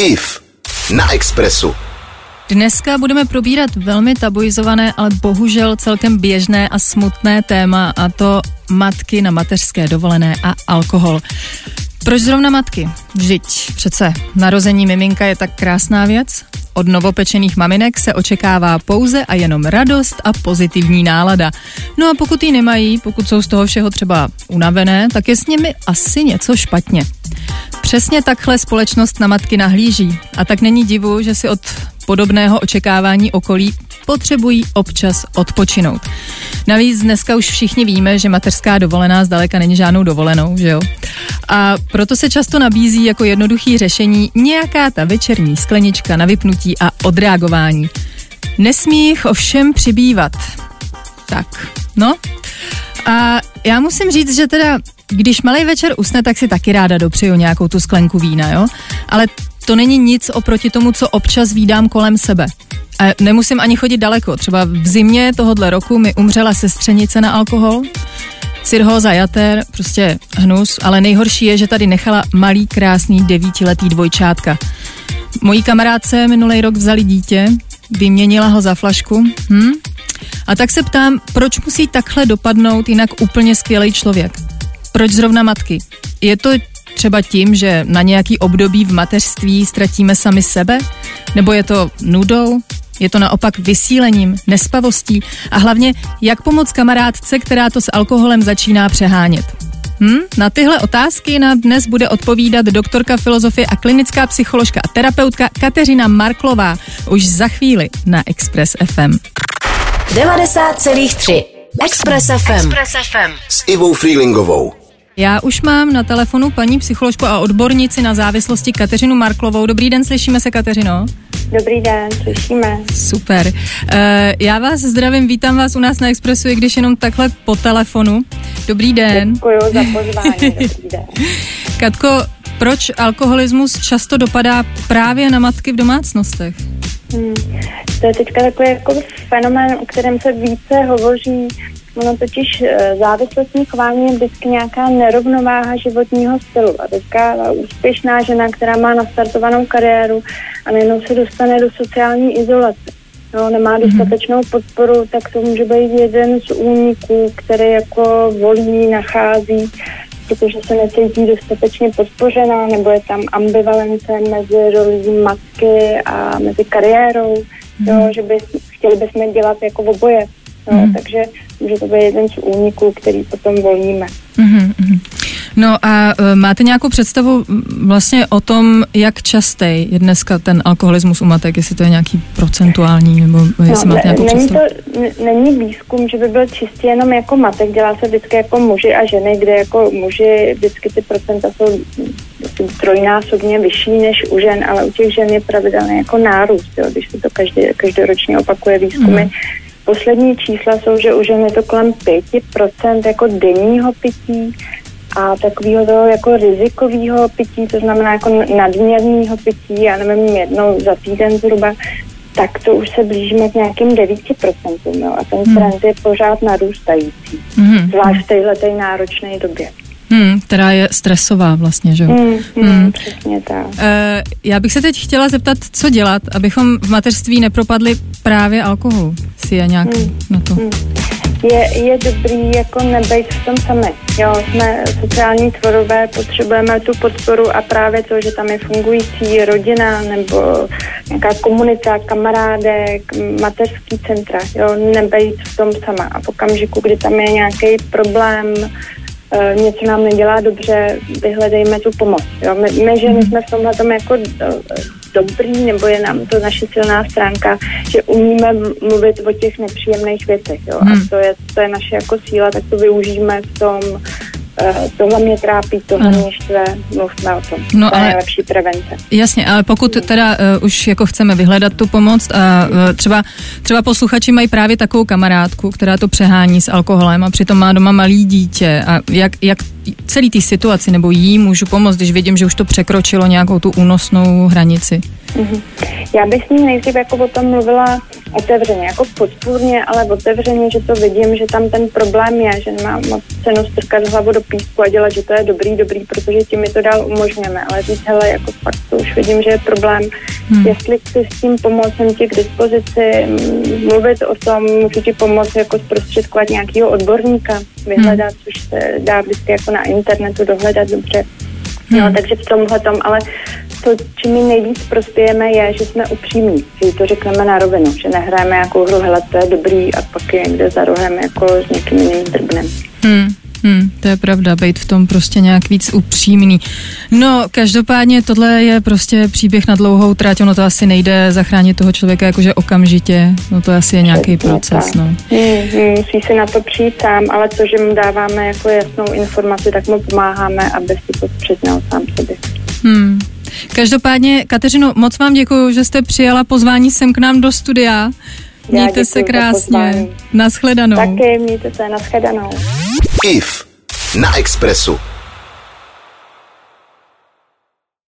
IF na Expressu. Dneska budeme probírat velmi tabuizované, ale bohužel celkem běžné a smutné téma a to matky na mateřské dovolené a alkohol. Proč zrovna matky? Vždyť přece narození miminka je tak krásná věc. Od novopečených maminek se očekává pouze a jenom radost a pozitivní nálada. No a pokud ji nemají, pokud jsou z toho všeho třeba unavené, tak je s nimi asi něco špatně. Přesně takhle společnost na matky nahlíží a tak není divu, že si od podobného očekávání okolí potřebují občas odpočinout. Navíc dneska už všichni víme, že mateřská dovolená zdaleka není žádnou dovolenou, že jo? A proto se často nabízí jako jednoduchý řešení nějaká ta večerní sklenička na vypnutí a odreagování. Nesmí jich ovšem přibývat. Tak, no. A já musím říct, že teda když malý večer usne, tak si taky ráda dopřeju nějakou tu sklenku vína, jo? Ale to není nic oproti tomu, co občas vídám kolem sebe. A nemusím ani chodit daleko. Třeba v zimě tohohle roku mi umřela sestřenice na alkohol, cirhóza jater, prostě hnus, ale nejhorší je, že tady nechala malý, krásný devítiletý dvojčátka. Mojí kamarádce minulý rok vzali dítě, vyměnila ho za flašku, hm? A tak se ptám, proč musí takhle dopadnout jinak úplně skvělý člověk? Proč zrovna matky? Je to třeba tím, že na nějaký období v mateřství ztratíme sami sebe? Nebo je to nudou? Je to naopak vysílením, nespavostí a hlavně jak pomoct kamarádce, která to s alkoholem začíná přehánět. Hm? Na tyhle otázky na dnes bude odpovídat doktorka filozofie a klinická psycholožka a terapeutka Kateřina Marklová už za chvíli na Express FM. 90,3 Express FM. Express FM. S Ivou Freelingovou. Já už mám na telefonu paní psycholožku a odbornici na závislosti Kateřinu Marklovou. Dobrý den, slyšíme se, Kateřino? Dobrý den, slyšíme. Super. Uh, já vás zdravím, vítám vás u nás na Expressu, i když jenom takhle po telefonu. Dobrý den. Děkuji za pozvání, dobrý den. Katko, proč alkoholismus často dopadá právě na matky v domácnostech? Hmm. To je teďka takový jako fenomén, o kterém se více hovoří Ono totiž eh, závislostní chování je vždycky nějaká nerovnováha životního stylu. A teďka úspěšná žena, která má nastartovanou kariéru a nejenom se dostane do sociální izolace. No, nemá mhm. dostatečnou podporu, tak to může být jeden z úniků, který jako volí, nachází, protože se necítí dostatečně podpořená, nebo je tam ambivalence mezi rolí matky a mezi kariérou, jo, mhm. že by chtěli bychom dělat jako oboje. Jo, mm. Takže může to být jeden z úniků, který potom volíme. Mm-hmm. No a uh, máte nějakou představu vlastně o tom, jak častý je dneska ten alkoholismus u matek, jestli to je nějaký procentuální, nebo jestli no, máte nějakou není představu? To, není výzkum, že by byl čistě jenom jako matek, dělá se vždycky jako muži a ženy, kde jako muži vždycky ty procenta jsou trojnásobně vyšší než u žen, ale u těch žen je pravidelně jako nárůst, jo, když se to každý, každoročně opakuje výzkumy. Mm Poslední čísla jsou, že u žen je to kolem 5% jako denního pití a takového toho jako rizikového pití, to znamená jako nadměrného pití, já nevím, jednou za týden zhruba, tak to už se blížíme k nějakým 9%. No, a ten hmm. trend je pořád narůstající, hmm. zvlášť v této náročné době. Hmm, která je stresová vlastně, že jo? Hmm, hmm, hmm. Přesně tak. Uh, já bych se teď chtěla zeptat, co dělat, abychom v mateřství nepropadli právě alkoholu. Si je nějak hmm. na to? Hmm. Je, je dobrý jako nebejt v tom sami. Jo, jsme sociální tvorové, potřebujeme tu podporu a právě to, že tam je fungující rodina nebo nějaká komunita, kamarádek, mateřský centra, jo, nebejt v tom sama. A v okamžiku, kdy tam je nějaký problém, Eh, něco nám nedělá dobře, vyhledejme tu pomoc. Jo? My, my ženy jsme v tomhle tom jako eh, dobrý, nebo je nám to naše silná stránka, že umíme mluvit o těch nepříjemných věcech. Jo? Hmm. A to je, to je naše jako síla, tak to využijeme v tom Uh, tohle mě trápí, tohle mě štve, mluvme o tom. No, to ale, je nejlepší prevence. Jasně, ale pokud teda uh, už jako chceme vyhledat tu pomoc a uh, třeba, třeba posluchači mají právě takovou kamarádku, která to přehání s alkoholem a přitom má doma malý dítě a jak, jak celý té situaci nebo jí můžu pomoct, když vidím, že už to překročilo nějakou tu únosnou hranici? Mhm. Já bych s ním nejdřív jako o tom mluvila otevřeně, jako podpůrně, ale otevřeně, že to vidím, že tam ten problém je, že nemá moc cenu strkat hlavu do písku a dělat, že to je dobrý, dobrý, protože tím mi to dál umožňujeme, ale říct, hele, jako fakt to už vidím, že je problém, hmm. jestli chci s tím pomoct, jsem ti k dispozici, mluvit o tom, můžu ti pomoct jako zprostředkovat nějakého odborníka, vyhledat, hmm. což se dá vždycky jako na internetu dohledat dobře. Hmm. No, takže v tomhle tom, ale to, čím my nejvíc prospějeme, je, že jsme upřímní, že to řekneme na rovinu, že nehrajeme jako hru, hele, to je dobrý a pak je někde za rohem jako s někým jiným drbnem. Hmm. Hmm, to je pravda, být v tom prostě nějak víc upřímný. No, každopádně tohle je prostě příběh na dlouhou trať, ono to asi nejde zachránit toho člověka jakože okamžitě, no to asi je nějaký proces, no. Hmm, hmm, musí si na to přijít sám, ale to, že mu dáváme jako jasnou informaci, tak mu pomáháme, aby si to přiznal sám sobě. Hmm. Každopádně, Kateřino, moc vám děkuji, že jste přijala pozvání sem k nám do studia. Mějte se krásně. Naschledanou. Taky, mějte se, naschledanou. IF na Expressu.